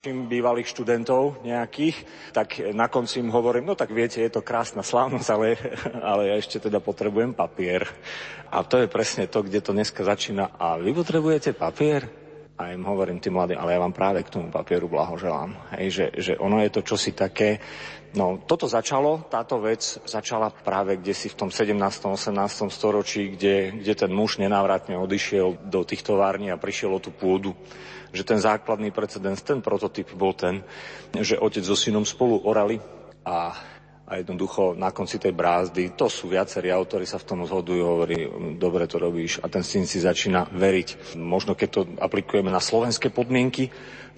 bývalých študentov nejakých, tak na konci im hovorím, no tak viete, je to krásna slávnosť, ale, ale ja ešte teda potrebujem papier. A to je presne to, kde to dneska začína. A vy potrebujete papier? A im hovorím, tí mladí, ale ja vám práve k tomu papieru blahoželám. Hej, že, že ono je to čosi také, No, toto začalo, táto vec začala práve kde si v tom 17. 18. storočí, kde, kde ten muž nenávratne odišiel do tých tovární a prišiel o tú pôdu že ten základný precedens, ten prototyp bol ten, že otec so synom spolu orali a a jednoducho na konci tej brázdy, to sú viacerí autori sa v tom zhodujú, hovorí, dobre to robíš a ten syn si začína veriť. Možno keď to aplikujeme na slovenské podmienky,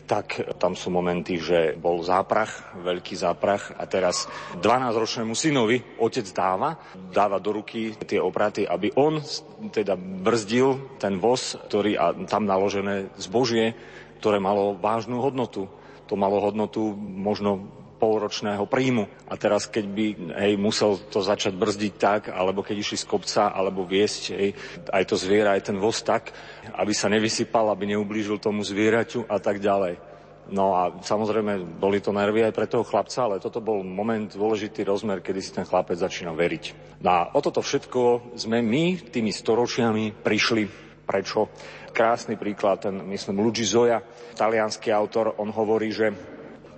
tak tam sú momenty, že bol záprach, veľký záprach a teraz 12-ročnému synovi otec dáva, dáva do ruky tie opraty, aby on teda brzdil ten voz, ktorý a tam naložené zbožie, ktoré malo vážnu hodnotu. To malo hodnotu možno polročného príjmu. A teraz, keď by hej, musel to začať brzdiť tak, alebo keď išli z kopca, alebo viesť hej, aj to zviera, aj ten voz tak, aby sa nevysypal, aby neublížil tomu zvieraťu a tak ďalej. No a samozrejme, boli to nervy aj pre toho chlapca, ale toto bol moment, dôležitý rozmer, kedy si ten chlapec začína veriť. No a o toto všetko sme my tými storočiami prišli. Prečo? Krásny príklad, ten, myslím, Luigi Zoya, talianský autor, on hovorí, že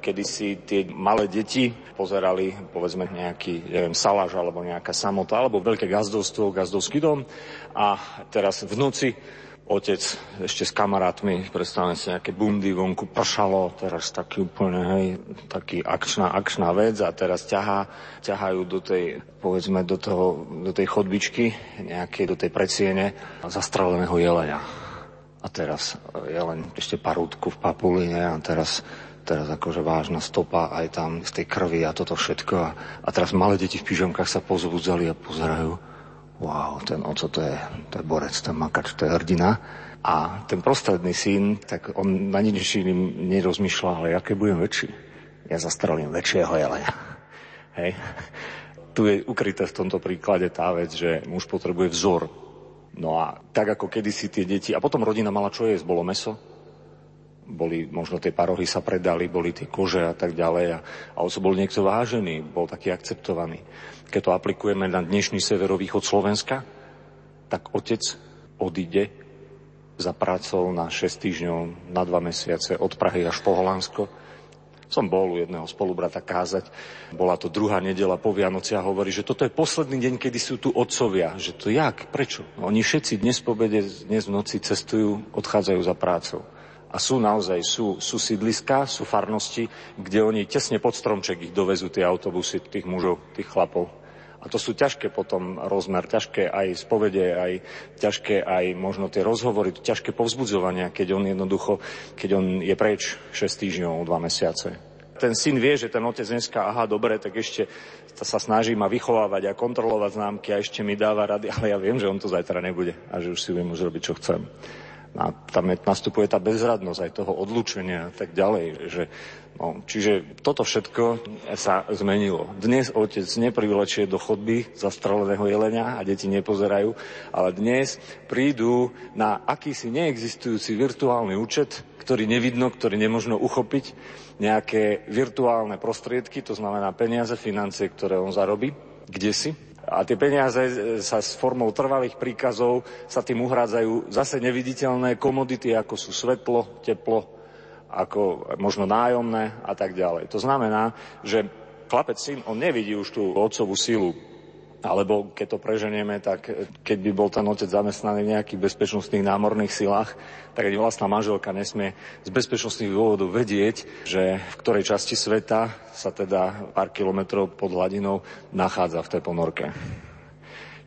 kedy si tie malé deti pozerali, povedzme, nejaký, neviem, saláž alebo nejaká samota, alebo veľké gazdovstvo, gazdovský dom a teraz v noci otec ešte s kamarátmi, predstavme si nejaké bundy vonku, pršalo, teraz taký úplne, hej, taký akčná, akčná vec a teraz ťahá, ťahajú do tej, povedzme, do, toho, do tej chodbičky, nejakej, do tej predsiene zastreleného jelenia. A teraz jeleň ešte parútku v papuline a teraz teraz akože vážna stopa aj tam z tej krvi a toto všetko. A, a teraz malé deti v pyžamkách sa pozbudzali a pozerajú. Wow, ten oco to je, to je borec, ten makač, to je hrdina. A ten prostredný syn, tak on na nič iným nerozmýšľa, ale aké budem väčší. Ja zastrelím väčšieho jelenia. Hej. Tu je ukryté v tomto príklade tá vec, že muž potrebuje vzor. No a tak ako kedysi tie deti, a potom rodina mala čo jesť, bolo meso, boli, možno tie parohy sa predali, boli tie kože a tak ďalej a, a oco bol niekto vážený, bol taký akceptovaný. Keď to aplikujeme na dnešný severovýchod Slovenska, tak otec odíde za prácou na 6 týždňov, na 2 mesiace od Prahy až po Holandsko. Som bol u jedného spolubrata kázať. Bola to druhá nedela po Vianoci a hovorí, že toto je posledný deň, kedy sú tu otcovia. Že to jak? Prečo? No, oni všetci dnes po obede, dnes v noci cestujú, odchádzajú za prácou. A sú naozaj, sú, sú sídliska, sú farnosti, kde oni tesne pod stromček ich dovezú tie autobusy, tých mužov, tých chlapov. A to sú ťažké potom rozmer, ťažké aj spovede, aj ťažké aj možno tie rozhovory, ťažké povzbudzovania, keď on jednoducho, keď on je preč 6 týždňov, 2 mesiace. Ten syn vie, že ten otec dneska, aha, dobre, tak ešte sa snaží ma vychovávať a kontrolovať známky a ešte mi dáva rady, ale ja viem, že on to zajtra nebude a že už si viem už robiť, čo chcem. A tam je, nastupuje tá bezradnosť aj toho odlučenia a tak ďalej. Že, no, čiže toto všetko sa zmenilo. Dnes otec neprivlečie do chodby zastreleného jelenia a deti nepozerajú, ale dnes prídu na akýsi neexistujúci virtuálny účet, ktorý nevidno, ktorý nemožno uchopiť, nejaké virtuálne prostriedky, to znamená peniaze, financie, ktoré on zarobí, kde si a tie peniaze e, sa s formou trvalých príkazov sa tým uhrádzajú zase neviditeľné komodity, ako sú svetlo, teplo, ako možno nájomné a tak ďalej. To znamená, že chlapec syn, on nevidí už tú otcovú silu, alebo keď to preženieme, tak keď by bol ten otec zamestnaný v nejakých bezpečnostných námorných silách, tak ani vlastná manželka nesmie z bezpečnostných dôvodov vedieť, že v ktorej časti sveta sa teda pár kilometrov pod hladinou nachádza v tej ponorke.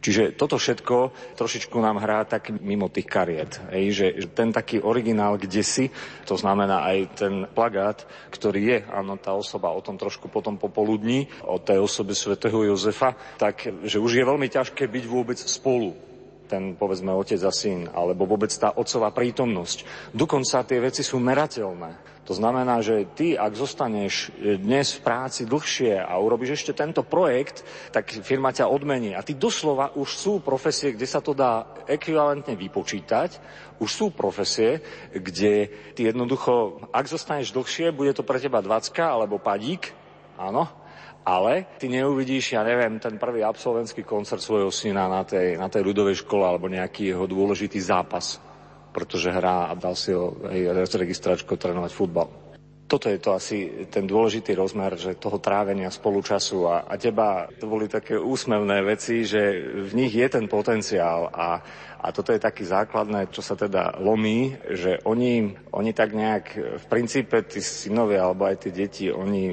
Čiže toto všetko trošičku nám hrá tak mimo tých kariet. Hej, že ten taký originál kde si, to znamená aj ten plagát, ktorý je, áno, tá osoba o tom trošku potom popoludní, o tej osobe svätého Jozefa, tak že už je veľmi ťažké byť vôbec spolu ten povedzme otec a syn, alebo vôbec tá otcová prítomnosť. Dokonca tie veci sú merateľné. To znamená, že ty, ak zostaneš dnes v práci dlhšie a urobíš ešte tento projekt, tak firma ťa odmení. A ty doslova už sú profesie, kde sa to dá ekvivalentne vypočítať, už sú profesie, kde ty jednoducho, ak zostaneš dlhšie, bude to pre teba 20 alebo padík, áno, ale ty neuvidíš, ja neviem, ten prvý absolventský koncert svojho syna na tej, na tej ľudovej škole alebo nejaký jeho dôležitý zápas, pretože hrá a dal si ho hej, registračko trénovať futbal. Toto je to asi ten dôležitý rozmer, že toho trávenia spolučasu a, a teba to boli také úsmevné veci, že v nich je ten potenciál a, a toto je taký základné, čo sa teda lomí, že oni, oni tak nejak, v princípe tí synovia alebo aj tie deti, oni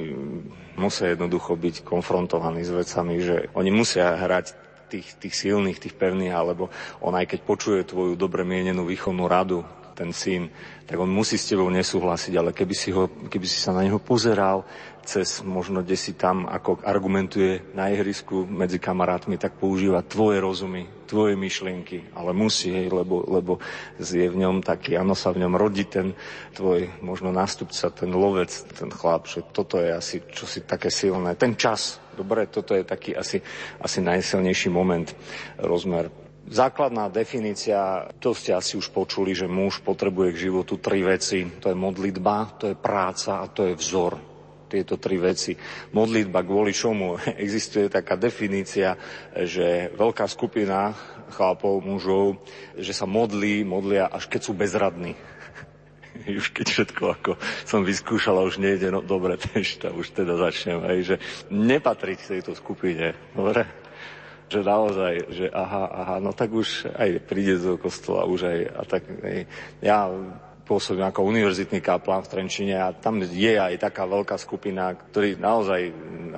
musia jednoducho byť konfrontovaní s vecami, že oni musia hrať tých, tých silných, tých pevných, alebo on aj keď počuje tvoju dobre mienenú výchovnú radu, ten syn, tak on musí s tebou nesúhlasiť, ale keby si, ho, keby si sa na neho pozeral cez možno kde si tam, ako argumentuje na ihrisku medzi kamarátmi, tak používa tvoje rozumy, tvoje myšlienky, ale musí, hej, lebo, lebo je v ňom taký, áno sa v ňom rodí ten tvoj možno nástupca, ten lovec, ten chlap, že toto je asi čosi také silné. Ten čas, dobre, toto je taký asi, asi najsilnejší moment, rozmer Základná definícia, to ste asi už počuli, že muž potrebuje k životu tri veci. To je modlitba, to je práca a to je vzor tieto tri veci. Modlitba kvôli čomu existuje taká definícia, že veľká skupina chlapov, mužov, že sa modlí, modlia, až keď sú bezradní. už keď všetko ako som vyskúšala, už nejde, no dobre, tež, už teda začnem, aj, že nepatriť tejto skupine, dobre? Že naozaj, že aha, aha, no tak už aj príde do kostola, už aj, a tak, aj, ja pôsobím ako univerzitný kaplán v Trenčine a tam je aj taká veľká skupina, ktorí naozaj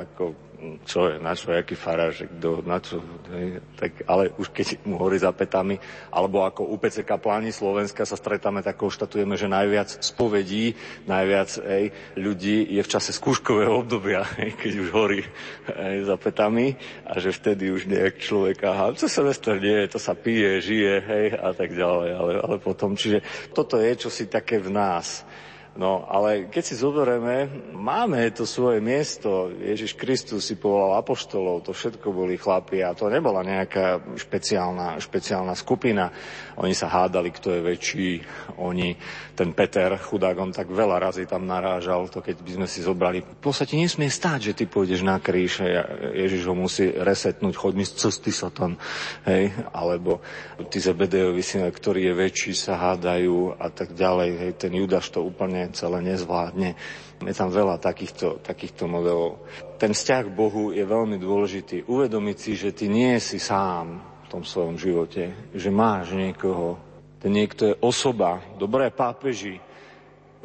ako čo je, na čo, aký faráž, kto, na čo, hej, tak, ale už keď mu horí za petami, alebo ako u PCK pláni Slovenska sa stretáme, tak konštatujeme, že najviac spovedí, najviac hej, ľudí je v čase skúškového obdobia, hej, keď už horí hej, za petami a že vtedy už nejak človek, aha, co semester nie, to sa pije, žije, hej, a tak ďalej, ale, ale potom, čiže toto je čosi také v nás. No, ale keď si zoberieme, máme to svoje miesto. Ježiš Kristus si povolal apoštolov, to všetko boli chlapi a to nebola nejaká špeciálna, špeciálna skupina. Oni sa hádali, kto je väčší. Oni, ten Peter, chudák, on tak veľa razy tam narážal, to keď by sme si zobrali. Sa ti nesmie stáť, že ty pôjdeš na kríž. Ježiš ho musí resetnúť, choď mi z cesty, Satan. Hej, alebo tí Zebedejovi syna, ktorý je väčší, sa hádajú a tak ďalej. Hej, ten Judáš to úplne celé nezvládne. Je tam veľa takýchto, takýchto modelov. Ten vzťah k Bohu je veľmi dôležitý. Uvedomiť si, že ty nie si sám v tom svojom živote, že máš niekoho. Ten niekto je osoba. Dobré pápeži,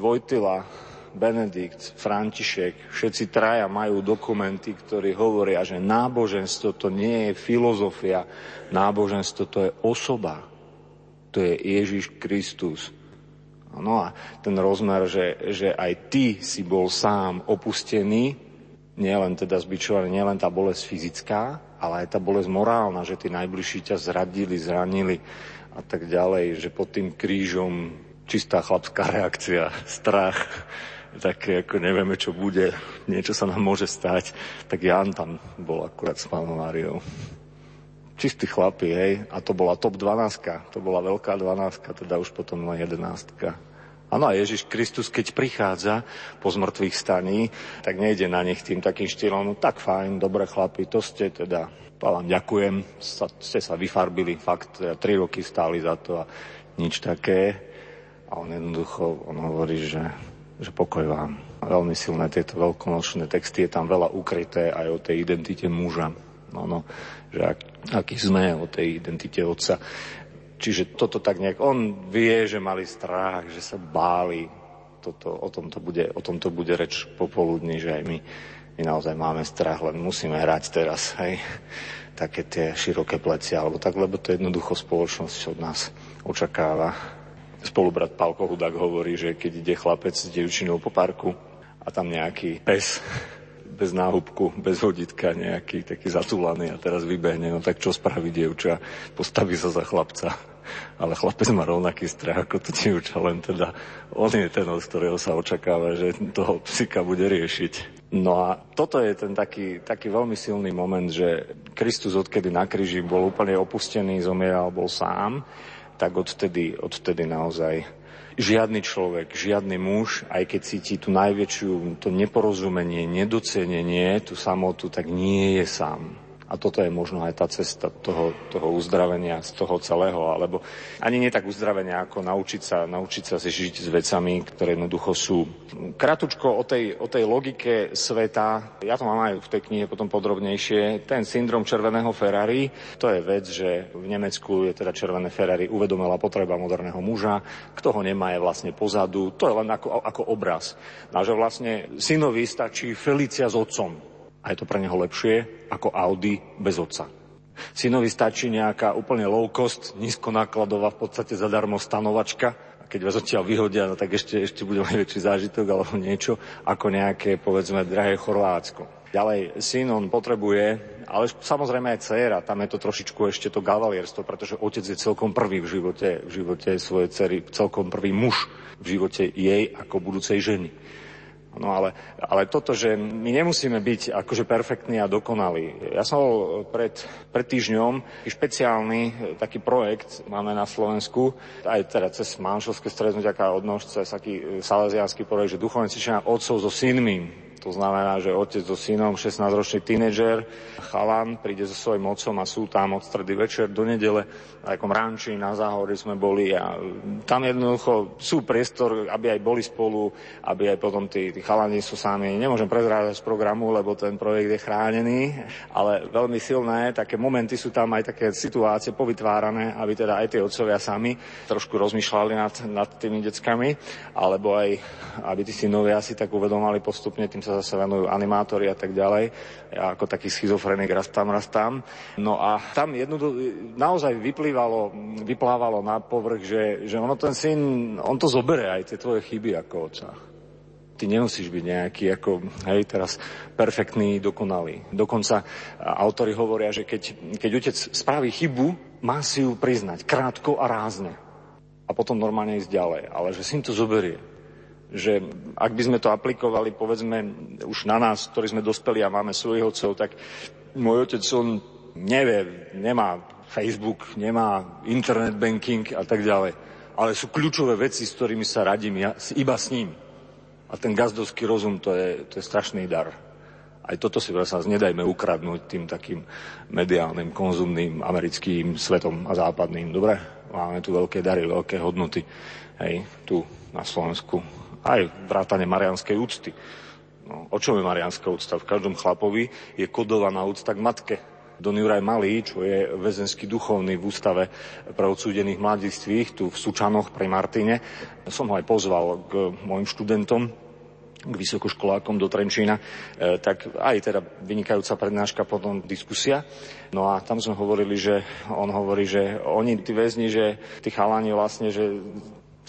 Vojtila, Benedikt, František, všetci traja majú dokumenty, ktorí hovoria, že náboženstvo to nie je filozofia, náboženstvo to je osoba. To je Ježiš Kristus. No a ten rozmer, že, že aj ty si bol sám opustený, nielen teda zbičovaný, nielen tá bolesť fyzická, ale aj tá bolesť morálna, že tí najbližší ťa zradili, zranili a tak ďalej, že pod tým krížom čistá chlapská reakcia, strach, tak ako nevieme, čo bude, niečo sa nám môže stať, tak Jan tam bol akurát s pánom Máriou. Čistí chlapi, hej, a to bola top 12, to bola veľká 12, teda už potom len 11. Áno, a Ježiš Kristus, keď prichádza po zmrtvých staní, tak nejde na nich tým takým štýlom, no tak fajn, dobre chlapi, to ste teda, vám ďakujem, sa, ste sa vyfarbili, fakt, teda tri roky stáli za to a nič také. A on jednoducho, on hovorí, že, že pokoj vám. Veľmi silné tieto veľkonočné texty, je tam veľa ukryté aj o tej identite muža. No, no, že ak, aký sme o tej identite otca. Čiže toto tak nejak, on vie, že mali strach, že sa báli. Toto, o, tom to bude, o tom to bude reč popoludní, že aj my, my naozaj máme strach, len musíme hrať teraz, hej, také tie široké plecia, alebo tak, lebo to jednoducho spoločnosť od nás očakáva. Spolubrat Pálko Hudák hovorí, že keď ide chlapec s devčinou po parku a tam nejaký pes bez náhubku, bez hoditka nejaký taký zatúlaný a teraz vybehne, no tak čo spraví dievča? Postaví sa za chlapca. Ale chlapec má rovnaký strach ako to dievča, len teda on je ten, od ktorého sa očakáva, že toho psika bude riešiť. No a toto je ten taký, taký veľmi silný moment, že Kristus odkedy na kríži bol úplne opustený, zomieral, bol sám, tak odtedy, odtedy naozaj žiadny človek, žiadny muž, aj keď cíti tú najväčšiu, to neporozumenie, nedocenenie, tú samotu, tak nie je sám. A toto je možno aj tá cesta toho, toho uzdravenia z toho celého, alebo ani nie tak uzdravenia, ako naučiť sa, naučiť sa si žiť s vecami, ktoré jednoducho sú. Kratučko o tej, o tej logike sveta, ja to mám aj v tej knihe potom podrobnejšie, ten syndrom červeného Ferrari, to je vec, že v Nemecku je teda červené Ferrari uvedomila potreba moderného muža, kto ho nemá je vlastne pozadu, to je len ako, ako obraz. A že vlastne synovi stačí Felicia s otcom, a je to pre neho lepšie ako Audi bez otca. Synovi stačí nejaká úplne low cost, nízkonákladová, v podstate zadarmo stanovačka, a keď vás odtiaľ vyhodia, no tak ešte, ešte bude mať väčší zážitok alebo niečo, ako nejaké, povedzme, drahé Chorvátsko. Ďalej, syn on potrebuje, ale samozrejme aj dcéra, tam je to trošičku ešte to gavalierstvo, pretože otec je celkom prvý v živote, v živote svojej cery, celkom prvý muž v živote jej ako budúcej ženy. No ale, ale toto, že my nemusíme byť akože perfektní a dokonalí. Ja som bol pred, pred týždňom špeciálny e, taký projekt máme na Slovensku, aj teda cez manželské stretnutia odnož, cez taký e, salesiánsky projekt, že duchovne cvičenia otcov so synmi to znamená, že otec so synom, 16-ročný tínedžer, chalan, príde so svojím otcom a sú tam od stredy večer do nedele na takom ranči na záhori sme boli a tam jednoducho sú priestor, aby aj boli spolu, aby aj potom tí, tí chalani sú sami. Nemôžem prezrádať z programu, lebo ten projekt je chránený, ale veľmi silné, také momenty sú tam aj také situácie povytvárané, aby teda aj tie otcovia sami trošku rozmýšľali nad, nad tými deckami, alebo aj aby tí synovia si tak uvedomali postupne, tým sa sa venujú animátori a tak ďalej. Ja ako taký schizofrenik rastám, rastám. No a tam jednoducho naozaj vyplývalo, vyplávalo na povrch, že, že ono ten syn, on to zobere aj tie tvoje chyby ako oca. Ty nemusíš byť nejaký ako, hej, teraz perfektný, dokonalý. Dokonca autori hovoria, že keď, keď otec spraví chybu, má si ju priznať krátko a rázne. A potom normálne ísť ďalej. Ale že syn to zoberie že ak by sme to aplikovali, povedzme, už na nás, ktorí sme dospeli a máme svojich otcov, tak môj otec, on nevie, nemá Facebook, nemá internet banking a tak ďalej. Ale sú kľúčové veci, s ktorými sa radím ja, iba s ním. A ten gazdovský rozum, to je, to je strašný dar. Aj toto si sa nedajme ukradnúť tým takým mediálnym, konzumným, americkým svetom a západným. Dobre? Máme tu veľké dary, veľké hodnoty. Hej, tu na Slovensku aj vrátane marianskej úcty. No, o čom je marianská úcta? V každom chlapovi je kodovaná úcta k matke. Don Juraj Malý, čo je väzenský duchovný v ústave pre odsúdených mladistvých tu v Sučanoch pri Martine. Som ho aj pozval k mojim študentom, k vysokoškolákom do Trenčína, e, tak aj teda vynikajúca prednáška, potom diskusia. No a tam sme hovorili, že on hovorí, že oni, tí väzni, že tí chalani vlastne, že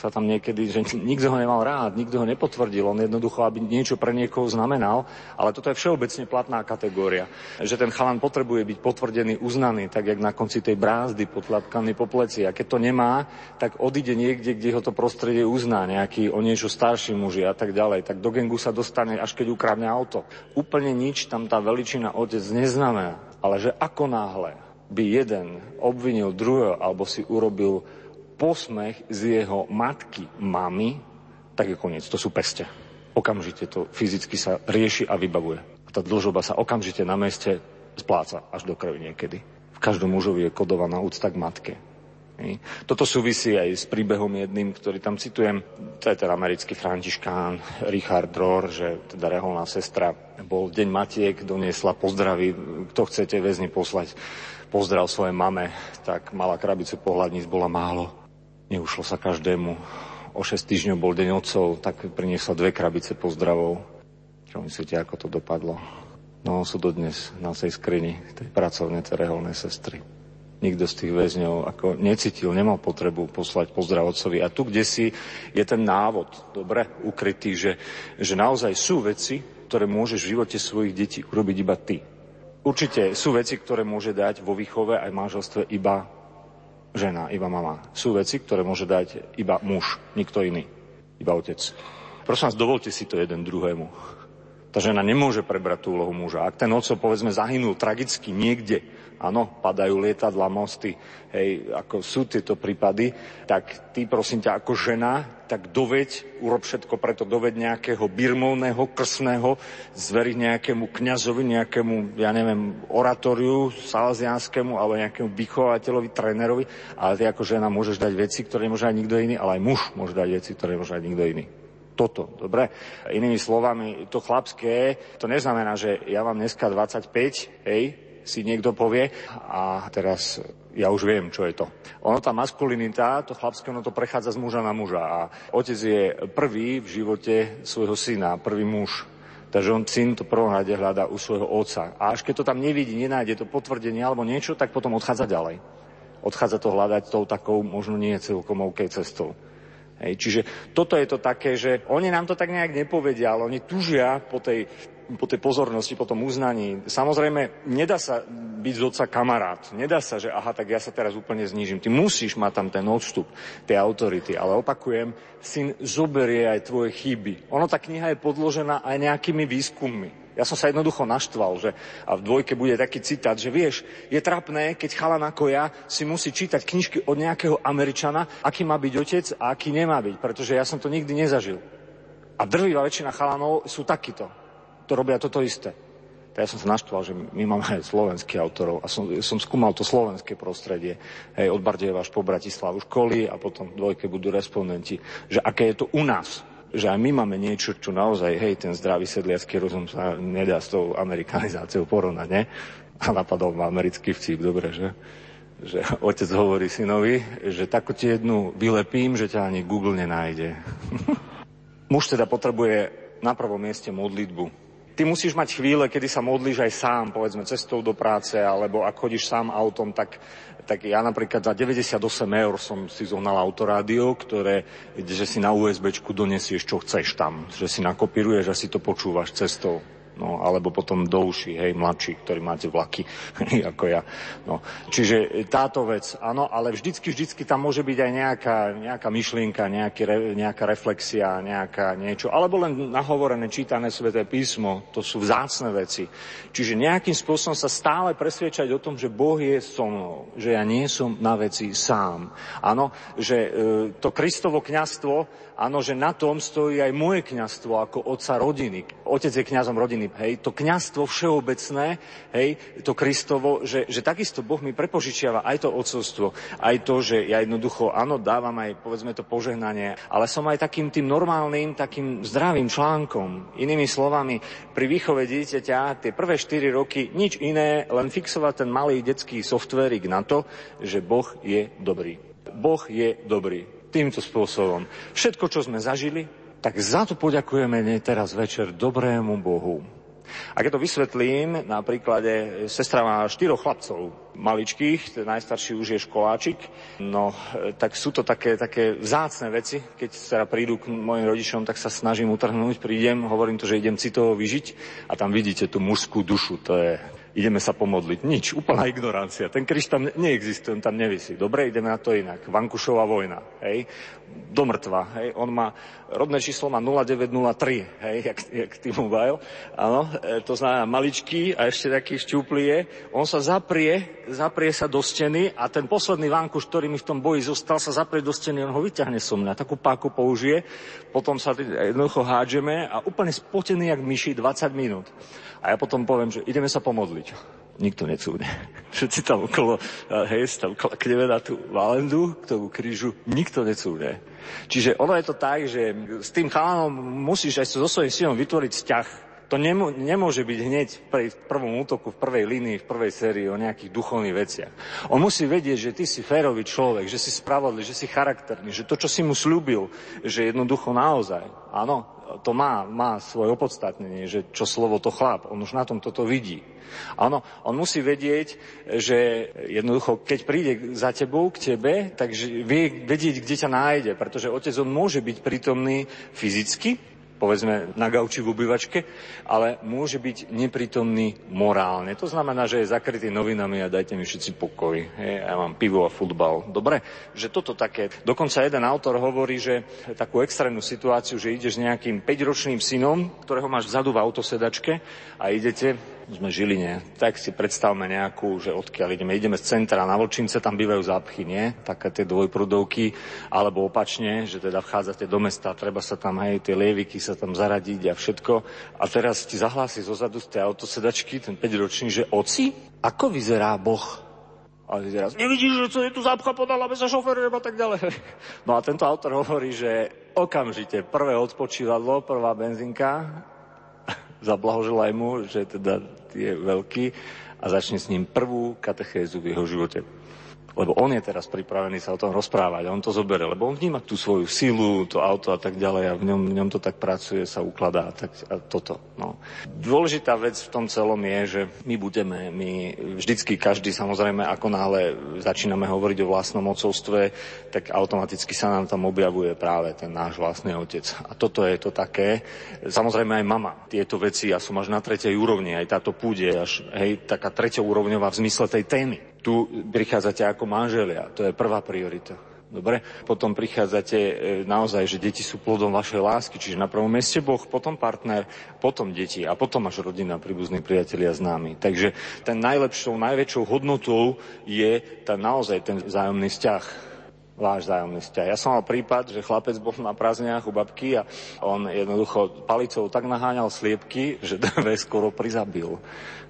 sa tam niekedy, že nikto ho nemal rád, nikto ho nepotvrdil, on jednoducho, aby niečo pre niekoho znamenal, ale toto je všeobecne platná kategória, že ten chalan potrebuje byť potvrdený, uznaný, tak jak na konci tej brázdy potlapkaný po pleci. A keď to nemá, tak odíde niekde, kde ho to prostredie uzná, nejaký o niečo starší muži a tak ďalej. Tak do gengu sa dostane, až keď ukradne auto. Úplne nič tam tá veličina otec neznamená. Ale že ako náhle by jeden obvinil druhého alebo si urobil posmech z jeho matky, mamy, tak je koniec. To sú peste. Okamžite to fyzicky sa rieši a vybavuje. A tá dlžoba sa okamžite na meste spláca až do krvi niekedy. V každom mužovi je kodovaná úcta k matke. Toto súvisí aj s príbehom jedným, ktorý tam citujem. To je teda americký františkán Richard Rohr, že teda reholná sestra bol deň matiek, doniesla pozdraví, kto chcete väzni poslať pozdrav svojej mame, tak mala krabicu pohľadníc, bola málo. Neušlo sa každému. O 6 týždňov bol deň otcov, tak priniesla dve krabice pozdravov. Čo myslíte, ako to dopadlo? No, sú dodnes na tej skrini, tej pracovne, reholnej sestry. Nikto z tých väzňov ako necítil, nemal potrebu poslať pozdrav otcovi. A tu, kde si je ten návod, dobre, ukrytý, že, že naozaj sú veci, ktoré môžeš v živote svojich detí urobiť iba ty. Určite sú veci, ktoré môže dať vo výchove aj manželstve iba žena, iba mama. Sú veci, ktoré môže dať iba muž, nikto iný, iba otec. Prosím vás, dovolte si to jeden druhému. Tá žena nemôže prebrať tú úlohu muža. Ak ten oco, povedzme, zahynul tragicky niekde, áno, padajú lietadla, mosty, hej, ako sú tieto prípady, tak ty, prosím ťa, ako žena, tak doveď, urob všetko preto, doveď nejakého birmovného, krsného, zveriť nejakému kňazovi, nejakému, ja neviem, oratóriu salazianskému alebo nejakému vychovateľovi, trénerovi, ale ty ako žena môžeš dať veci, ktoré nemôže aj nikto iný, ale aj muž môže dať veci, ktoré nemôže aj nikto iný. Toto, dobre? Inými slovami, to chlapské, to neznamená, že ja mám dneska 25, hej, si niekto povie a teraz ja už viem, čo je to. Ono tá maskulinita, to chlapské, ono to prechádza z muža na muža a otec je prvý v živote svojho syna, prvý muž. Takže on syn to prvom rade hľadá u svojho otca. A až keď to tam nevidí, nenájde to potvrdenie alebo niečo, tak potom odchádza ďalej. Odchádza to hľadať tou takou možno nie celkom OK cestou. Hej, čiže toto je to také, že oni nám to tak nejak nepovedia, ale oni tužia po tej po tej pozornosti, po tom uznaní. Samozrejme, nedá sa byť z otca kamarát. Nedá sa, že aha, tak ja sa teraz úplne znížim. Ty musíš mať tam ten odstup tej autority. Ale opakujem, syn zoberie aj tvoje chyby. Ono, tá kniha je podložená aj nejakými výskummi. Ja som sa jednoducho naštval, že a v dvojke bude taký citát, že vieš, je trapné, keď chalan ako ja si musí čítať knižky od nejakého Američana, aký má byť otec a aký nemá byť, pretože ja som to nikdy nezažil. A drvivá väčšina chalanov sú takíto to robia toto isté. Ja som sa naštval, že my máme aj slovenských autorov a som, som skúmal to slovenské prostredie. Hej, od Bardejeva až po Bratislavu školy a potom dvojke budú respondenti. Že aké je to u nás. Že aj my máme niečo, čo naozaj, hej, ten zdravý sedliacký rozum sa nedá s tou amerikanizáciou porovnať, ne? A napadol ma americký vtip, dobre, že? že otec hovorí synovi, že takú ti jednu vylepím, že ťa ani Google nenájde. Muž teda potrebuje na prvom mieste modlitbu Ty musíš mať chvíle, kedy sa modlíš aj sám, povedzme cestou do práce, alebo ak chodíš sám autom, tak, tak ja napríklad za 98 eur som si zohnal autorádio, ktoré, že si na USBčku donesieš, čo chceš tam, že si nakopíruješ a si to počúvaš cestou no, alebo potom do uši, hej, mladší, ktorí máte vlaky, ako ja. No. Čiže táto vec, áno, ale vždycky, vždycky tam môže byť aj nejaká, nejaká myšlienka, nejaký, nejaká reflexia, nejaká niečo, alebo len nahovorené, čítané sveté písmo, to sú vzácne veci. Čiže nejakým spôsobom sa stále presviečať o tom, že Boh je so mnou, že ja nie som na veci sám. Áno, že e, to Kristovo kňastvo, áno, že na tom stojí aj moje kňastvo ako otca rodiny. Otec je kňazom rodiny, hej, to kňazstvo všeobecné, hej, to Kristovo, že, že takisto Boh mi prepožičiava aj to odcovstvo, aj to, že ja jednoducho, áno, dávam aj, povedzme to požehnanie, ale som aj takým tým normálnym, takým zdravým článkom. Inými slovami, pri výchove dieťaťa tie prvé 4 roky nič iné, len fixovať ten malý detský softverik na to, že Boh je dobrý. Boh je dobrý. Týmto spôsobom. Všetko, čo sme zažili, tak za to poďakujeme teraz večer dobrému Bohu. A keď to vysvetlím, na príklade, sestra má štyroch chlapcov, maličkých, ten najstarší už je školáčik, no tak sú to také, také vzácne veci. Keď sa prídu k mojim rodičom, tak sa snažím utrhnúť, prídem, hovorím to, že idem citovo vyžiť a tam vidíte tú mužskú dušu, to je ideme sa pomodliť. Nič, úplná ignorancia. Ten kríž tam neexistuje, on tam nevisí. Dobre, ideme na to inak. Vankušová vojna, hej, do mŕtva, hej. On má, rodné číslo má 0903, hej, jak, jak T-Mobile, áno, e, to znamená maličký a ešte taký šťuplý je. On sa zaprie, zaprie sa do steny a ten posledný vankuš, ktorý mi v tom boji zostal, sa zaprie do steny, on ho vyťahne so mňa, takú páku použije, potom sa jednoducho hádžeme a úplne spotený jak myši 20 minút. A ja potom poviem, že ideme sa pomodliť. Nikto necúne. Všetci tam okolo, hej, tam klakneme na tú valendu, k tomu krížu, nikto necúne. Čiže ono je to tak, že s tým chalanom musíš aj so svojím synom vytvoriť vzťah. To nemô- nemôže byť hneď v prvom útoku, v prvej línii, v prvej sérii o nejakých duchovných veciach. On musí vedieť, že ty si férový človek, že si spravodlivý, že si charakterný, že to, čo si mu slúbil, že jednoducho naozaj, áno, to má, má svoje opodstatnenie, že čo slovo to chlap. On už na tom toto vidí. Áno, on musí vedieť, že jednoducho, keď príde za tebou, k tebe, takže vie vedieť, kde ťa nájde, pretože otec on môže byť prítomný fyzicky, povedzme na gauči v obývačke, ale môže byť neprítomný morálne. To znamená, že je zakrytý novinami a dajte mi všetci pokoj. Ja mám pivo a futbal. Dobre? Že toto také. Dokonca jeden autor hovorí, že takú extrémnu situáciu, že ideš s nejakým 5-ročným synom, ktorého máš vzadu v autosedačke a idete sme Žiline, tak si predstavme nejakú, že odkiaľ ideme. Ideme z centra na Vlčince, tam bývajú zápchy, nie? Také tie dvojprudovky, alebo opačne, že teda vchádzate do mesta, treba sa tam, aj tie lieviky sa tam zaradiť a všetko. A teraz ti zahlási zozadu z tej autosedačky ten 5-ročný, že oci, ako vyzerá Boh? A ty teraz, nevidíš, že co je tu zápcha podala bez šofér a tak ďalej. No a tento autor hovorí, že okamžite prvé odpočívadlo, prvá benzinka zablahoželaj mu, že teda je veľký a začne s ním prvú katechézu v jeho živote lebo on je teraz pripravený sa o tom rozprávať on to zoberie, lebo on vníma tú svoju silu, to auto a tak ďalej a v ňom, v ňom to tak pracuje, sa ukladá a, tak, a toto. No. Dôležitá vec v tom celom je, že my budeme, my vždycky každý samozrejme, ako náhle začíname hovoriť o vlastnom ocovstve, tak automaticky sa nám tam objavuje práve ten náš vlastný otec. A toto je to také. Samozrejme aj mama. Tieto veci, ja som až na tretej úrovni, aj táto púde, až hej, taká treťoúrovňová v zmysle tej témy tu prichádzate ako manželia. To je prvá priorita. Dobre? Potom prichádzate e, naozaj, že deti sú plodom vašej lásky, čiže na prvom mieste Boh, potom partner, potom deti a potom až rodina, príbuzní priatelia známi. Takže ten najlepšou, najväčšou hodnotou je ten, naozaj ten vzájomný vzťah váš zájomný vzťah. Ja som mal prípad, že chlapec bol na prázdninách u babky a on jednoducho palicou tak naháňal sliepky, že dve skoro prizabil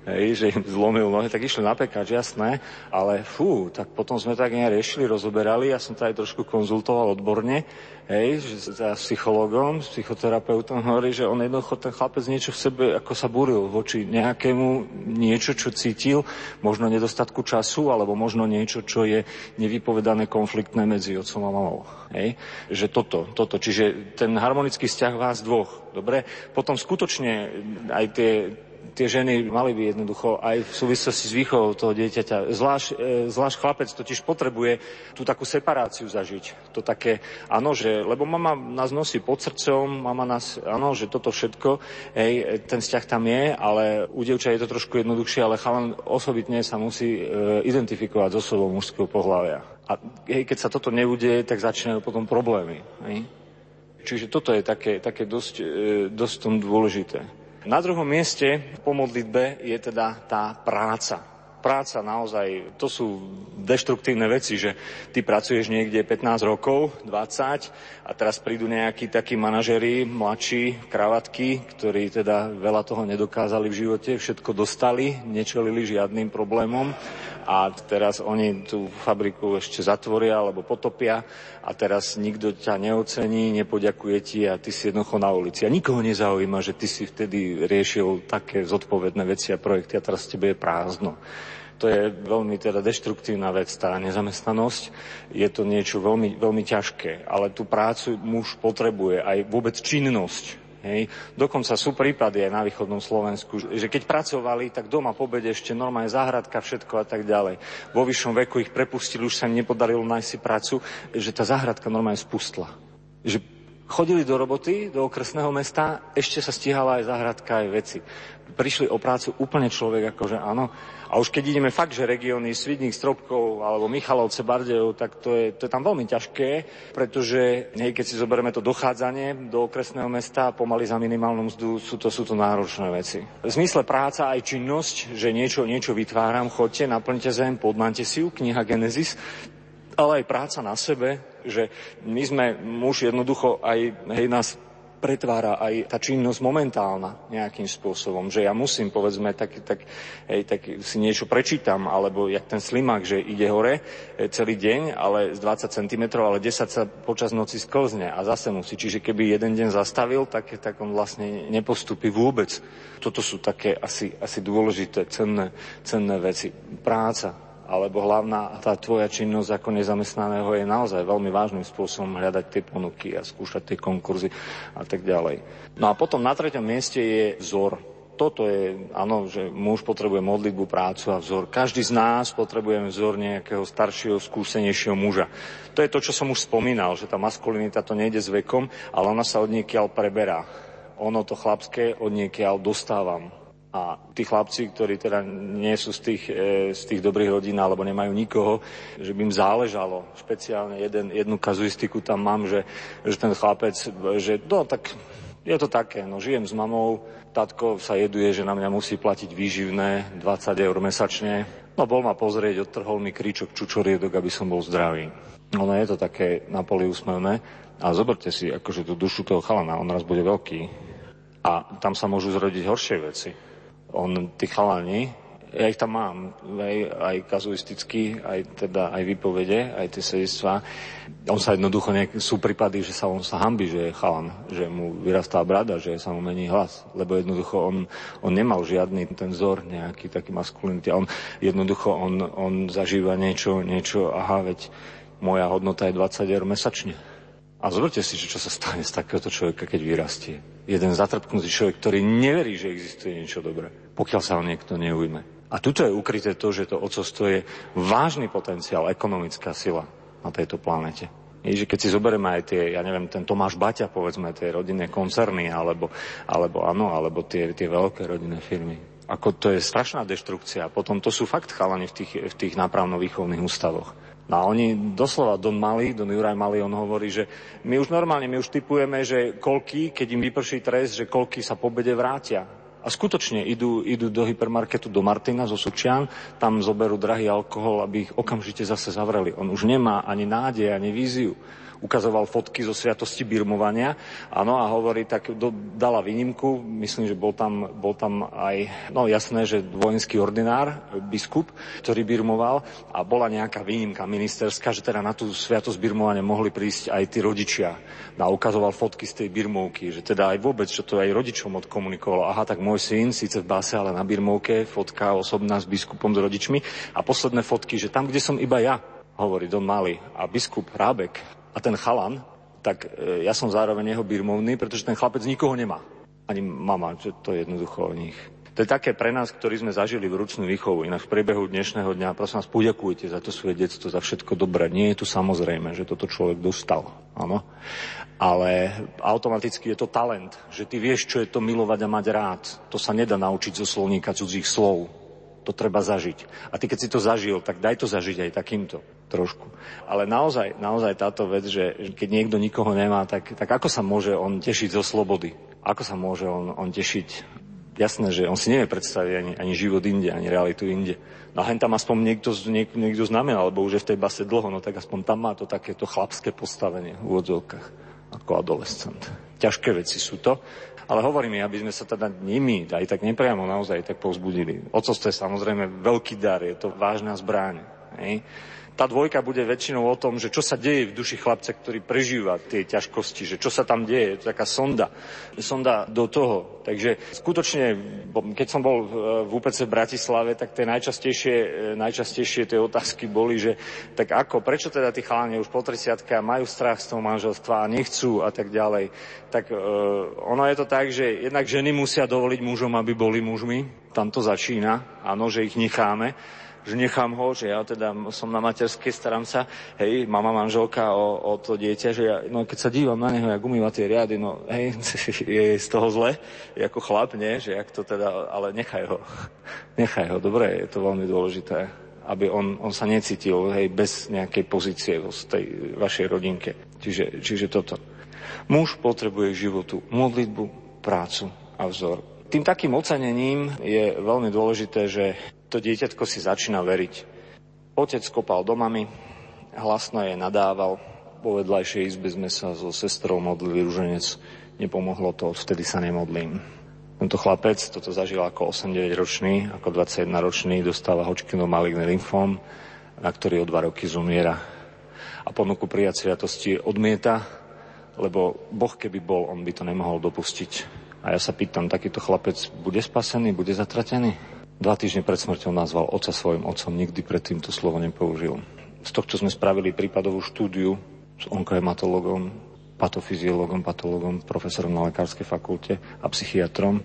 hej, že im zlomil nohy, tak išli na pekač, jasné, ale fú, tak potom sme tak nejak riešili, rozoberali, ja som to aj trošku konzultoval odborne, hej, že za psychologom, s psychoterapeutom hovorí, že on jednoducho, ten chlapec niečo v sebe, ako sa buril voči nejakému niečo, čo cítil, možno nedostatku času, alebo možno niečo, čo je nevypovedané konfliktné medzi otcom a mamou. Hej? Že toto, toto, čiže ten harmonický vzťah vás dvoch, dobre? Potom skutočne aj tie tie ženy mali by jednoducho aj v súvislosti s výchovou toho dieťaťa. Zvlášť, e, zvlášť chlapec totiž potrebuje tú takú separáciu zažiť. To také, áno, že, lebo mama nás nosí pod srdcom, mama nás, áno, že toto všetko, hej, ten vzťah tam je, ale u dievča je to trošku jednoduchšie, ale chalan osobitne sa musí e, identifikovať so osobou mužského pohľavia. A hej, keď sa toto neudeje, tak začínajú potom problémy. Hej. Čiže toto je také, také dosť, e, dosť tom dôležité. Na druhom mieste po modlitbe je teda tá práca. Práca naozaj, to sú deštruktívne veci, že ty pracuješ niekde 15 rokov, 20 a teraz prídu nejakí takí manažeri, mladší, kravatky, ktorí teda veľa toho nedokázali v živote, všetko dostali, nečelili žiadnym problémom a teraz oni tú fabriku ešte zatvoria alebo potopia a teraz nikto ťa neocení, nepoďakuje ti a ty si jednoducho na ulici. A nikoho nezaujíma, že ty si vtedy riešil také zodpovedné veci a projekty a teraz tebe je prázdno. To je veľmi teda deštruktívna vec, tá nezamestnanosť. Je to niečo veľmi, veľmi ťažké, ale tú prácu muž potrebuje, aj vôbec činnosť Hej. Dokonca sú prípady aj na východnom Slovensku, že keď pracovali, tak doma po bede ešte normálne záhradka, všetko a tak ďalej. Vo vyššom veku ich prepustili, už sa nepodarilo nájsť si prácu, že tá záhradka normálne spustla. Že chodili do roboty, do okresného mesta, ešte sa stíhala aj záhradka, aj veci prišli o prácu úplne človek, akože áno. A už keď ideme fakt, že regióny Svidník, Stropkov alebo Michalovce, Bardejov, tak to je, to je tam veľmi ťažké, pretože hej, keď si zoberieme to dochádzanie do okresného mesta pomaly za minimálnu mzdu, sú to, sú to náročné veci. V zmysle práca aj činnosť, že niečo, niečo vytváram, chodte, naplňte zem, podmante si ju, kniha Genesis, ale aj práca na sebe, že my sme muž jednoducho aj hej, nás pretvára aj tá činnosť momentálna nejakým spôsobom, že ja musím, povedzme, tak, tak, hej, tak si niečo prečítam, alebo jak ten slimák, že ide hore e, celý deň, ale z 20 cm, ale 10 sa počas noci sklzne a zase musí. Čiže keby jeden deň zastavil, tak, tak on vlastne nepostupí vôbec. Toto sú také asi, asi dôležité, cenné, cenné veci. Práca, alebo hlavná tá tvoja činnosť ako nezamestnaného je naozaj veľmi vážnym spôsobom hľadať tie ponuky a skúšať tie konkurzy a tak ďalej. No a potom na treťom mieste je vzor. Toto je, áno, že muž potrebuje modlitbu, prácu a vzor. Každý z nás potrebuje vzor nejakého staršieho, skúsenejšieho muža. To je to, čo som už spomínal, že tá maskulinita to nejde s vekom, ale ona sa od niekiaľ preberá ono to chlapské od niekiaľ dostávam. A tí chlapci, ktorí teda nie sú z tých, e, z tých dobrých rodín alebo nemajú nikoho, že by im záležalo. Špeciálne jeden, jednu kazuistiku tam mám, že, že ten chlapec, že no tak je to také, no žijem s mamou, tatko sa jeduje, že na mňa musí platiť výživné 20 eur mesačne. No bol ma pozrieť, odtrhol mi kríčok čučoriedok, aby som bol zdravý. Ono je to také na poli úsmevné. A zoberte si akože tú dušu toho chalana, on raz bude veľký. A tam sa môžu zrodiť horšie veci on, tí chalani, ja ich tam mám, aj, aj kazuisticky, aj teda aj vypovede, aj tie svedectvá. On sa jednoducho, nejak, sú prípady, že sa on sa hambi, že je chalan, že mu vyrastá brada, že sa mu mení hlas, lebo jednoducho on, on nemal žiadny ten vzor nejaký taký maskulinity. On jednoducho, on, on zažíva niečo, niečo, aha, veď moja hodnota je 20 eur mesačne. A zoberte si, čo sa stane z takéhoto človeka, keď vyrastie jeden zatrpknutý človek, ktorý neverí, že existuje niečo dobré, pokiaľ sa ho niekto neujme. A tuto je ukryté to, že to ocovstvo je vážny potenciál, ekonomická sila na tejto planete. Je, že keď si zoberieme aj tie, ja neviem, ten Tomáš Baťa, povedzme, tie rodinné koncerny, alebo, alebo áno, alebo tie, tie veľké rodinné firmy. Ako to je strašná deštrukcia. Potom to sú fakt chalani v tých, v tých nápravno-výchovných ústavoch. No a oni doslova Don Mali, Don Juraj Mali, on hovorí, že my už normálne, my už typujeme, že koľky, keď im vyprší trest, že koľky sa po bede vrátia. A skutočne idú, idú do hypermarketu do Martina zo Sučian, tam zoberú drahý alkohol, aby ich okamžite zase zavreli. On už nemá ani nádej, ani víziu ukazoval fotky zo sviatosti birmovania. Áno, a hovorí, tak do, dala výnimku, myslím, že bol tam, bol tam aj, no jasné, že vojenský ordinár, biskup, ktorý birmoval a bola nejaká výnimka ministerská, že teda na tú sviatosť birmovania mohli prísť aj tí rodičia. A ukazoval fotky z tej birmovky, že teda aj vôbec, čo to aj rodičom odkomunikovalo. Aha, tak môj syn, síce v base, ale na birmovke, fotka osobná s biskupom, s rodičmi. A posledné fotky, že tam, kde som iba ja, hovorí Don Mali a biskup Rábek a ten chalan, tak e, ja som zároveň jeho birmovný, pretože ten chlapec nikoho nemá. Ani mama, to je jednoducho o nich. To je také pre nás, ktorí sme zažili vrúcnú výchovu. Inak v priebehu dnešného dňa, prosím vás, poďakujte za to svoje detstvo, za všetko dobré. Nie je tu samozrejme, že toto človek dostal. Áno. Ale automaticky je to talent, že ty vieš, čo je to milovať a mať rád. To sa nedá naučiť zo slovníka cudzích slov to treba zažiť. A ty, keď si to zažil, tak daj to zažiť aj takýmto trošku. Ale naozaj, naozaj táto vec, že keď niekto nikoho nemá, tak, tak ako sa môže on tešiť zo slobody? Ako sa môže on, on tešiť? Jasné, že on si nevie predstaviť ani, ani život inde, ani realitu inde. No a tam aspoň niekto, niek, niekto znamená, alebo už je v tej base dlho, no tak aspoň tam má to takéto chlapské postavenie v úvodzovkách ako adolescent. Ťažké veci sú to, ale hovorím, aby sme sa teda nimi aj tak nepriamo naozaj tak povzbudili. Ocovstvo je samozrejme veľký dar, je to vážna zbráň. Hej? Tá dvojka bude väčšinou o tom, že čo sa deje v duši chlapca, ktorý prežíva tie ťažkosti, že čo sa tam deje, je to taká sonda, sonda do toho. Takže skutočne, keď som bol v UPC v Bratislave, tak tie najčastejšie, najčastejšie tie otázky boli, že tak ako, prečo teda tí chalani už po 30 majú strach z toho manželstva a nechcú a tak ďalej. Tak uh, ono je to tak, že jednak ženy musia dovoliť mužom, aby boli mužmi, tam to začína, áno, že ich necháme že nechám ho, že ja teda som na materskej, starám sa, hej, mama manželka o, o to dieťa, že ja, no keď sa dívam na neho, jak umýva tie riady, no hej, je z toho zle, je ako chlap, nie, že jak to teda, ale nechaj ho, nechaj ho, dobre, je to veľmi dôležité, aby on, on sa necítil, hej, bez nejakej pozície v tej vašej rodinke. Čiže, čiže toto. Muž potrebuje životu modlitbu, prácu a vzor. Tým takým ocenením je veľmi dôležité, že to dieťatko si začína veriť. Otec kopal domami, hlasno je nadával, po vedľajšej izbe sme sa so sestrou modlili ruženec, nepomohlo to, vtedy sa nemodlím. Tento chlapec toto zažil ako 8-9 ročný, ako 21 ročný, dostáva Hodgkinov maligný lymfóm, na ktorý o dva roky zomiera. A ponuku prijať sviatosti odmieta, lebo Boh keby bol, on by to nemohol dopustiť. A ja sa pýtam, takýto chlapec bude spasený, bude zatratený? Dva týždne pred smrťou nazval oca svojim otcom, nikdy predtým to slovo nepoužil. Z tohto sme spravili prípadovú štúdiu s onkohematologom, patofyziologom, patologom, profesorom na lekárskej fakulte a psychiatrom,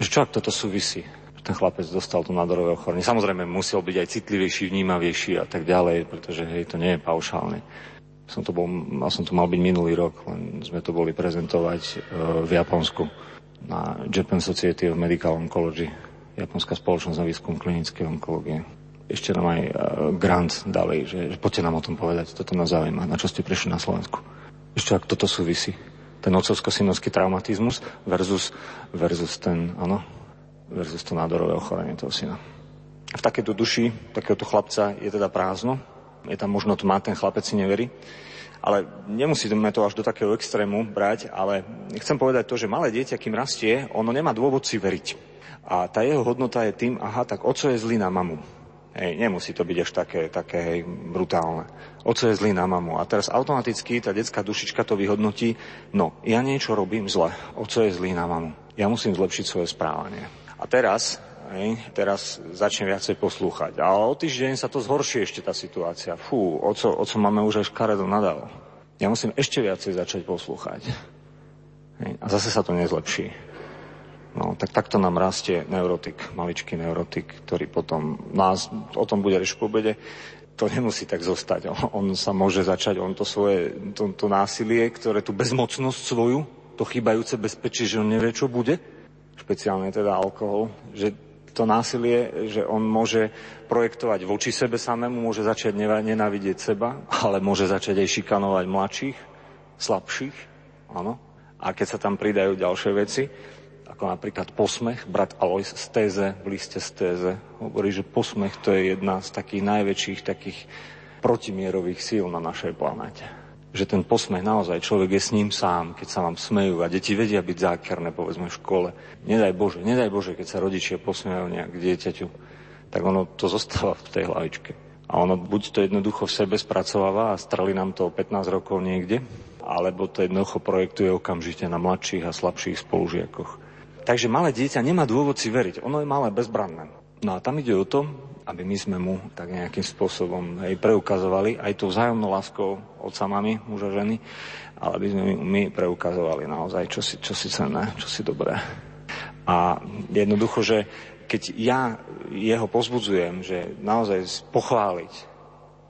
že čo ak toto súvisí? Ten chlapec dostal to nádorové ochorenie. Samozrejme musel byť aj citlivejší, vnímavejší a tak ďalej, pretože hej, to nie je paušálne. Som to bol, som to mal byť minulý rok, len sme to boli prezentovať e, v Japonsku na Japan Society of Medical Oncology, Japonská spoločnosť na výskum klinickej onkológie. Ešte nám aj e, grant dali, že, že poďte nám o tom povedať, toto nás zaujíma, na čo ste prišli na Slovensku. Ešte ak toto súvisí. Ten otcovsko-synovský traumatizmus versus, versus ten, áno, versus to nádorové ochorenie toho syna. V takéto duši takéhoto chlapca je teda prázdno, je tam možno tma, ten chlapec si neverí. Ale nemusíme to až do takého extrému brať, ale chcem povedať to, že malé dieťa, kým rastie, ono nemá dôvod si veriť. A tá jeho hodnota je tým, aha, tak oco je zlý na mamu. Hej, nemusí to byť až také, také hej, brutálne. Oco je zlý na mamu. A teraz automaticky tá detská dušička to vyhodnotí, no, ja niečo robím zle. Oco je zlý na mamu. Ja musím zlepšiť svoje správanie. A teraz Hej, teraz začne viacej poslúchať. A o týždeň sa to zhorší ešte tá situácia. Fú, oco, oco máme už aj škaredo nadal. Ja musím ešte viacej začať poslúchať. Hej, a zase sa to nezlepší. No, tak takto nám rastie neurotik, maličký neurotik, ktorý potom nás o tom bude reč po obede. To nemusí tak zostať. On, on sa môže začať, on to svoje, to, to násilie, ktoré tú bezmocnosť svoju, to chýbajúce bezpečie, že on nevie, čo bude, špeciálne teda alkohol, že to násilie, že on môže projektovať voči sebe samému, môže začať nenávidieť seba, ale môže začať aj šikanovať mladších, slabších, áno. A keď sa tam pridajú ďalšie veci, ako napríklad posmech, brat Alois z téze, v liste z téze, hovorí, že posmech to je jedna z takých najväčších takých protimierových síl na našej planéte že ten posmech naozaj človek je s ním sám, keď sa vám smejú a deti vedia byť zákerné, povedzme, v škole. Nedaj Bože, nedaj Bože, keď sa rodičia posmejú nejak dieťaťu, tak ono to zostáva v tej hlavičke. A ono buď to jednoducho v sebe spracováva a strali nám to o 15 rokov niekde, alebo to jednoducho projektuje okamžite na mladších a slabších spolužiakoch. Takže malé dieťa nemá dôvod si veriť. Ono je malé, bezbranné. No a tam ide o to, aby my sme mu tak nejakým spôsobom hej, preukazovali aj tou vzájomnou láskou otca, mami, muža, ženy, ale aby sme my preukazovali naozaj, čo si, čo si cenné, čo si dobré. A jednoducho, že keď ja jeho pozbudzujem, že naozaj pochváliť,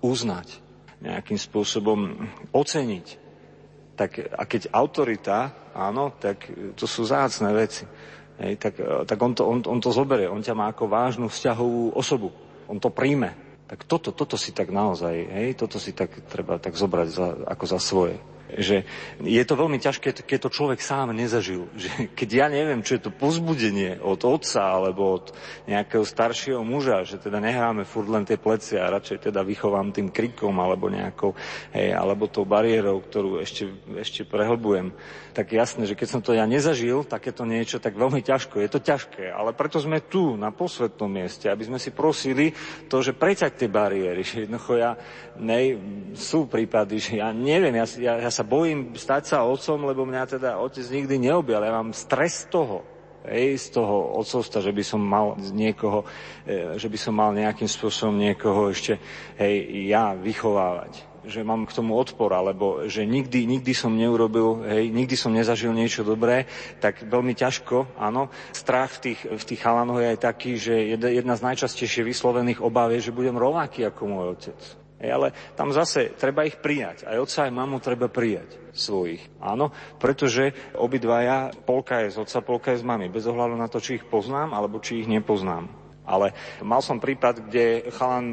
uznať, nejakým spôsobom oceniť, tak, a keď autorita, áno, tak to sú zácne veci. Hej, tak, tak on, to, on, on to zoberie, on ťa má ako vážnu vzťahovú osobu on to príjme. Tak toto, toto si tak naozaj, hej, toto si tak treba tak zobrať za, ako za svoje že je to veľmi ťažké, keď to človek sám nezažil. Že keď ja neviem, čo je to pozbudenie od otca alebo od nejakého staršieho muža, že teda nehráme furt len tie pleci a radšej teda vychovám tým krikom alebo nejakou, hej, alebo tou bariérou, ktorú ešte, ešte prehlbujem, tak jasné, že keď som to ja nezažil, takéto niečo, tak veľmi ťažko. Je to ťažké, ale preto sme tu, na posvetnom mieste, aby sme si prosili to, že preťať tie bariéry. Že jednoducho ja, nej, sú prípady, že ja neviem, ja, ja, ja sa bojím stať sa otcom, lebo mňa teda otec nikdy neobjal. Ja mám stres toho, hej, z toho otcovstva, že by som mal niekoho, e, že by som mal nejakým spôsobom niekoho ešte, hej, ja vychovávať že mám k tomu odpor, alebo že nikdy, nikdy som neurobil, hej, nikdy som nezažil niečo dobré, tak veľmi ťažko, áno. Strach v tých, v tých chalanoch je aj taký, že jedna z najčastejšie vyslovených obáv je, že budem rovnaký ako môj otec. Hej, ale tam zase treba ich prijať. Aj otca, aj mamu treba prijať svojich. Áno, pretože obidvaja, polka je z otca, polka je z mamy. Bez ohľadu na to, či ich poznám, alebo či ich nepoznám. Ale mal som prípad, kde chalan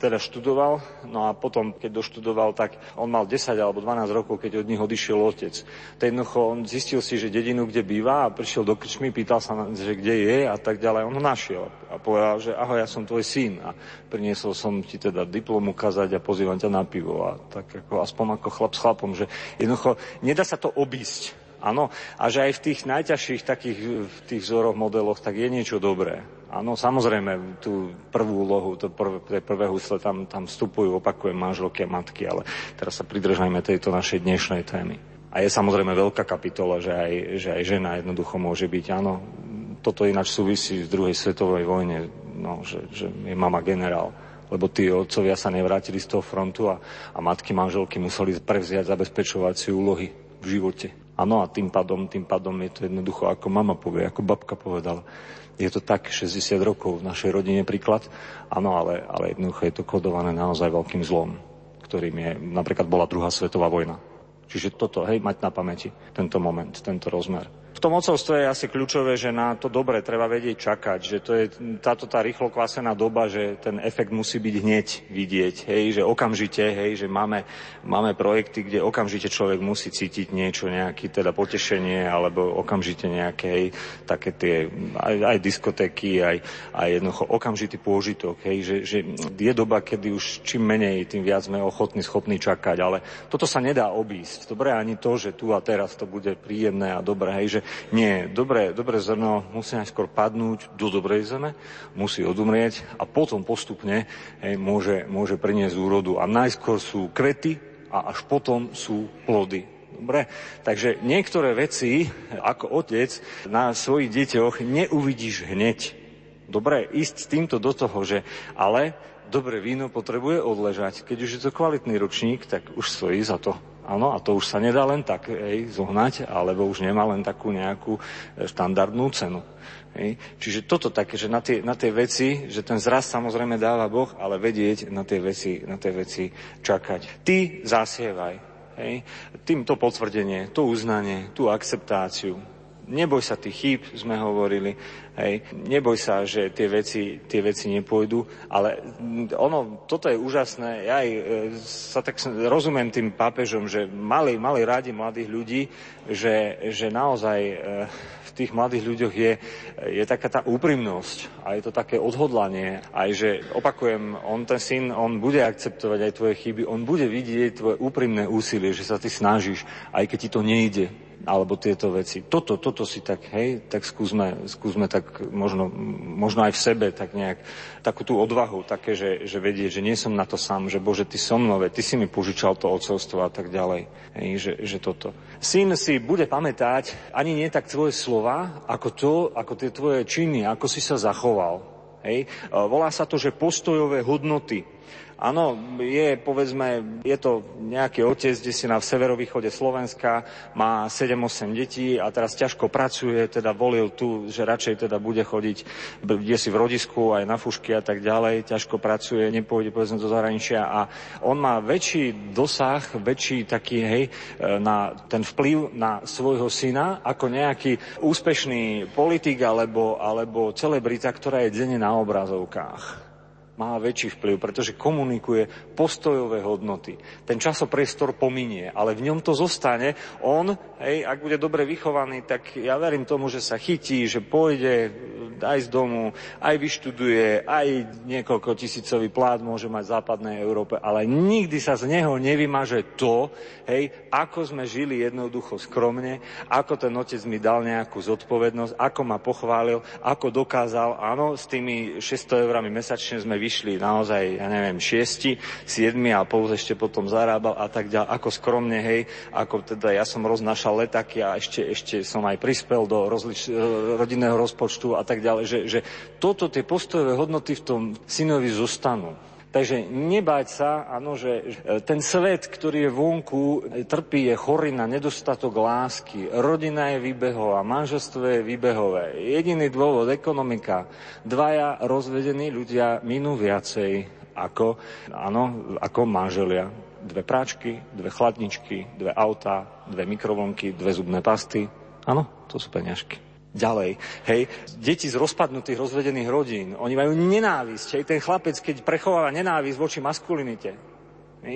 teda študoval, no a potom, keď doštudoval, tak on mal 10 alebo 12 rokov, keď od nich odišiel otec. To jednoducho, on zistil si, že dedinu, kde býva a prišiel do krčmy, pýtal sa, že kde je a tak ďalej. On ho našiel a povedal, že ahoj, ja som tvoj syn a priniesol som ti teda diplom ukázať a pozývam ťa na pivo. A tak ako, aspoň ako chlap s chlapom, že jednoducho nedá sa to obísť. Áno, a že aj v tých najťažších takých v tých vzoroch, modeloch, tak je niečo dobré. Áno, samozrejme, tú prvú úlohu, to prvé, tie prvé husle tam, tam vstupujú, opakujem, manželky a matky, ale teraz sa pridržajme tejto našej dnešnej témy. A je samozrejme veľká kapitola, že aj, že aj žena jednoducho môže byť, áno, toto ináč súvisí v druhej svetovej vojne, no, že, že je mama generál lebo tí otcovia sa nevrátili z toho frontu a, a matky manželky museli prevziať zabezpečovacie úlohy v živote. Áno, a tým pádom, tým pádom je to jednoducho, ako mama povie, ako babka povedala je to tak 60 rokov v našej rodine príklad, áno, ale, ale jednoducho je to kodované naozaj veľkým zlom, ktorým je, napríklad bola druhá svetová vojna. Čiže toto, hej, mať na pamäti, tento moment, tento rozmer. V tom ocovstve je asi kľúčové, že na to dobre treba vedieť čakať, že to je táto tá rýchlo kvasená doba, že ten efekt musí byť hneď vidieť, hej, že okamžite, hej, že máme, máme projekty, kde okamžite človek musí cítiť niečo, nejaké teda potešenie, alebo okamžite nejaké, hej, také tie, aj, aj diskotéky, aj, aj jednoducho okamžitý pôžitok, hej, že, že je doba, kedy už čím menej, tým viac sme ochotní, schopní čakať, ale toto sa nedá obísť. Dobre ani to, že tu a teraz to bude príjemné a dobré, hej, že nie, dobré, dobré zrno musí najskôr padnúť do dobrej zeme, musí odumrieť a potom postupne hej, môže, môže priniesť úrodu. A najskôr sú kvety a až potom sú plody. Dobre? Takže niektoré veci, ako otec, na svojich deťoch neuvidíš hneď. Dobre, ísť s týmto do toho, že ale dobré víno potrebuje odležať. Keď už je to kvalitný ročník, tak už stojí za to. Áno, a to už sa nedá len tak ej, zohnať, alebo už nemá len takú nejakú e, štandardnú cenu. Ej. Čiže toto také, že na tie, na tie veci, že ten zraz samozrejme dáva Boh, ale vedieť na tie veci, na tie veci čakať. Ty zasievaj. Hej. Tým to potvrdenie, to uznanie, tú akceptáciu, neboj sa tých chýb, sme hovorili, hej, neboj sa, že tie veci, tie veci nepôjdu, ale ono, toto je úžasné, ja aj e, sa tak rozumiem tým pápežom, že mali, mali rádi mladých ľudí, že, že naozaj e, v tých mladých ľuďoch je, je taká tá úprimnosť a je to také odhodlanie, aj že opakujem, on ten syn, on bude akceptovať aj tvoje chyby, on bude vidieť tvoje úprimné úsilie, že sa ty snažíš, aj keď ti to nejde alebo tieto veci. Toto, toto si tak, hej, tak skúsme, skúsme tak možno, možno aj v sebe tak nejak takú tú odvahu, také, že, že vedieť, že nie som na to sám, že Bože, ty som nové, ty si mi požičal to ocovstvo a tak ďalej. Hej, že, že toto. Syn si bude pamätať ani nie tak tvoje slova, ako to, ako tie tvoje činy, ako si sa zachoval. Hej. Volá sa to, že postojové hodnoty. Áno, je, povedzme, je to nejaký otec, kde si na severovýchode Slovenska, má 7-8 detí a teraz ťažko pracuje, teda volil tu, že radšej teda bude chodiť kde si v rodisku, aj na fušky a tak ďalej, ťažko pracuje, nepôjde povedzme do zahraničia a on má väčší dosah, väčší taký, hej, na ten vplyv na svojho syna, ako nejaký úspešný politik alebo, alebo celebrita, ktorá je denne na obrazovkách má väčší vplyv, pretože komunikuje postojové hodnoty. Ten časopriestor pominie, ale v ňom to zostane. On, hej, ak bude dobre vychovaný, tak ja verím tomu, že sa chytí, že pôjde aj z domu, aj vyštuduje, aj niekoľko tisícový plát môže mať v západnej Európe, ale nikdy sa z neho nevymaže to, hej, ako sme žili jednoducho skromne, ako ten otec mi dal nejakú zodpovednosť, ako ma pochválil, ako dokázal, áno, s tými 600 eurami mesačne sme vyšli vyšli naozaj, ja neviem, šiesti, siedmi a plus ešte potom zarábal a tak ďalej, ako skromne, hej, ako teda ja som roznašal letaky a ešte, ešte som aj prispel do rozlič, rodinného rozpočtu a tak ďalej, že, že toto, tie postojové hodnoty v tom synovi zostanú. Takže nebáť sa, áno, že ten svet, ktorý je vonku, trpí, je chorý na nedostatok lásky. Rodina je výbehová, manželstvo je výbehové. Jediný dôvod, ekonomika. Dvaja rozvedení ľudia minú viacej ako, áno, ako manželia. Dve práčky, dve chladničky, dve autá, dve mikrovlnky, dve zubné pasty. Áno, to sú peňažky ďalej. Hej, deti z rozpadnutých, rozvedených rodín, oni majú nenávisť. Hej, ten chlapec, keď prechováva nenávisť voči maskulinite,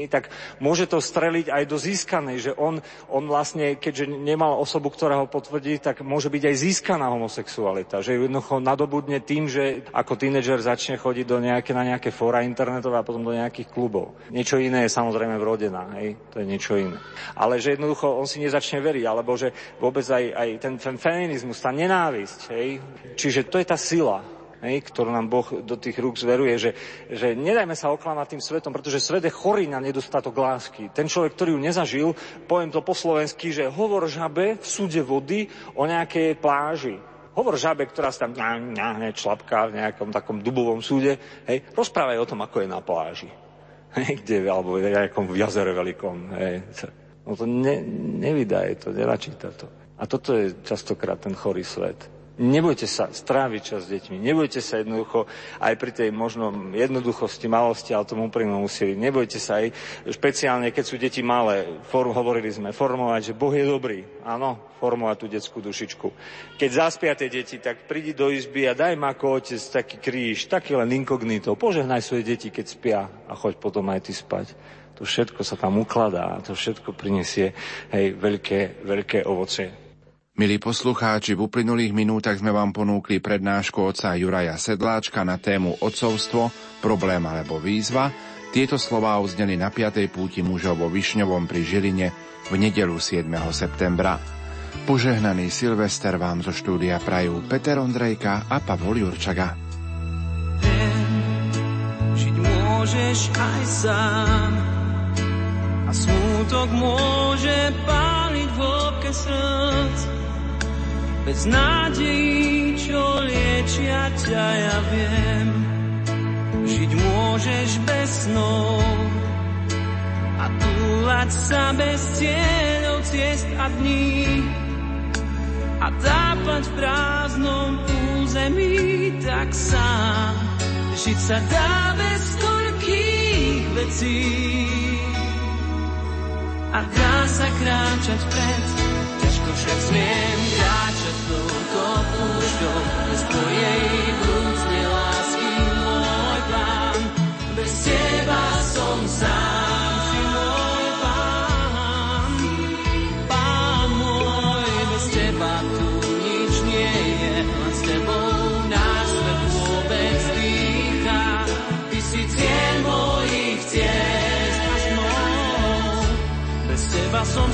tak môže to streliť aj do získanej, že on, on vlastne, keďže nemal osobu, ktorá ho potvrdí, tak môže byť aj získaná homosexualita. Že jednoducho nadobudne tým, že ako tínedžer začne chodiť do nejaké, na nejaké fóra internetové a potom do nejakých klubov. Niečo iné je samozrejme vrodená, hej, to je niečo iné. Ale že jednoducho on si nezačne veriť, alebo že vôbec aj, aj ten, ten feminizmus, tá nenávisť, hej, čiže to je tá sila, hej, ktorú nám Boh do tých rúk zveruje, že, že nedajme sa oklamať tým svetom, pretože svet je chorý na nedostatok lásky. Ten človek, ktorý ju nezažil, poviem to po slovensky, že hovor žabe v súde vody o nejakej pláži. Hovor žabe, ktorá sa tam ňahne člapká v nejakom takom dubovom súde, hej, rozprávaj o tom, ako je na pláži. Hej, kde, alebo v nejakom jazere veľkom. Hej. No to ne, nevydá to, nenačíta to. A toto je častokrát ten chorý svet. Nebojte sa stráviť čas s deťmi, nebojte sa jednoducho aj pri tej možno jednoduchosti, malosti, ale tomu úprimnom úsilí. Nebojte sa aj špeciálne, keď sú deti malé, for, hovorili sme, formovať, že Boh je dobrý. Áno, formovať tú detskú dušičku. Keď zaspia tie deti, tak prídi do izby a daj ma ako otec taký kríž, taký len inkognito. Požehnaj svoje deti, keď spia a choď potom aj ty spať. To všetko sa tam ukladá a to všetko prinesie hej, veľké, veľké ovocie. Milí poslucháči, v uplynulých minútach sme vám ponúkli prednášku oca Juraja Sedláčka na tému Otcovstvo, problém alebo výzva. Tieto slová uzneli na 5. púti mužov vo Višňovom pri Žiline v nedelu 7. septembra. Požehnaný Silvester vám zo štúdia prajú Peter Ondrejka a Pavol Jurčaga. žiť môžeš aj sám a smútok môže páliť v srdc bez nádejí, čo liečia ťa, ja viem. Žiť môžeš bez snov a túlať sa bez cieľov ciest a dní a tápať v prázdnom území tak sám. Žiť sa dá bez toľkých vecí a dá sa kráčať pred, ťažko však smiem kráčať touto púšťou, bez tvojej vrúcnej lásky, môj bez teba tu nič nie je, len s tebou náš svet vôbec snov, bez teba som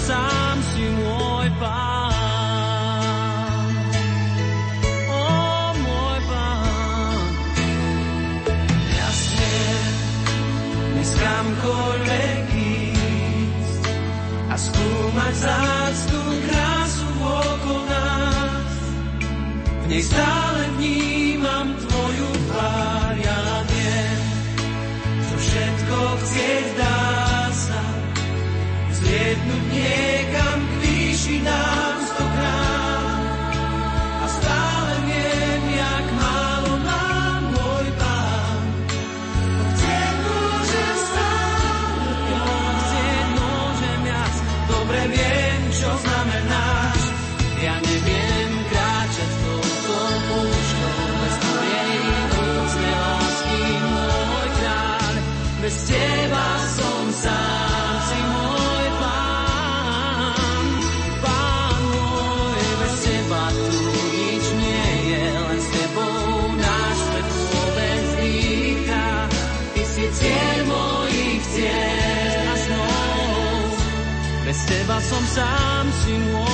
V nej teba som sám si môj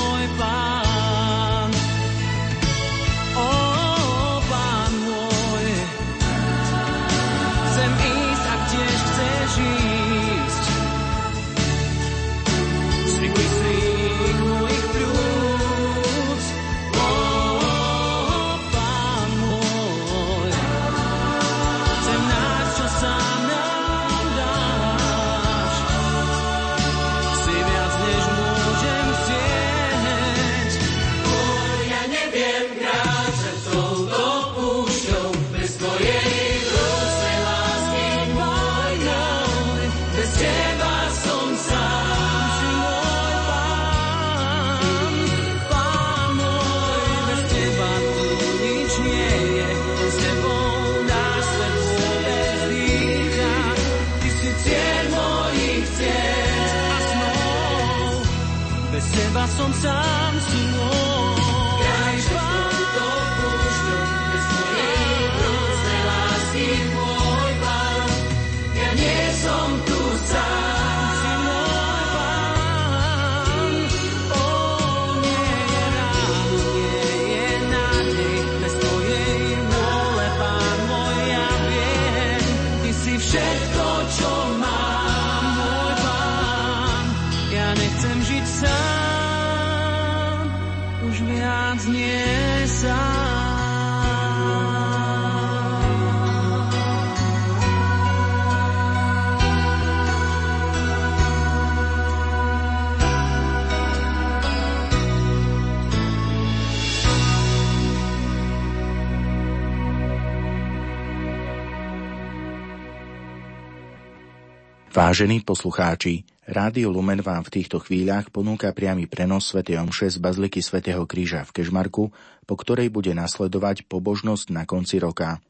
Vážení poslucháči, Rádio Lumen vám v týchto chvíľach ponúka priamy prenos Sv. Omše z Bazliky svätého Kríža v Kežmarku, po ktorej bude nasledovať pobožnosť na konci roka.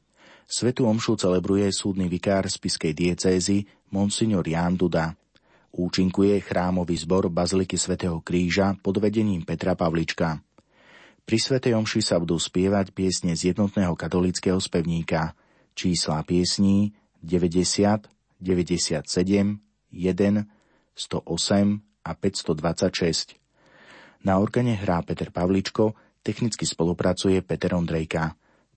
Svetu Omšu celebruje súdny vikár spiskej diecézy Monsignor Ján Duda. Účinkuje chrámový zbor Baziliky svätého Kríža pod vedením Petra Pavlička. Pri Svetej Omši sa budú spievať piesne z jednotného katolického spevníka. Čísla piesní 90, 97, 1, 108 a 526. Na organe hrá Peter Pavličko, technicky spolupracuje Peter Ondrejka.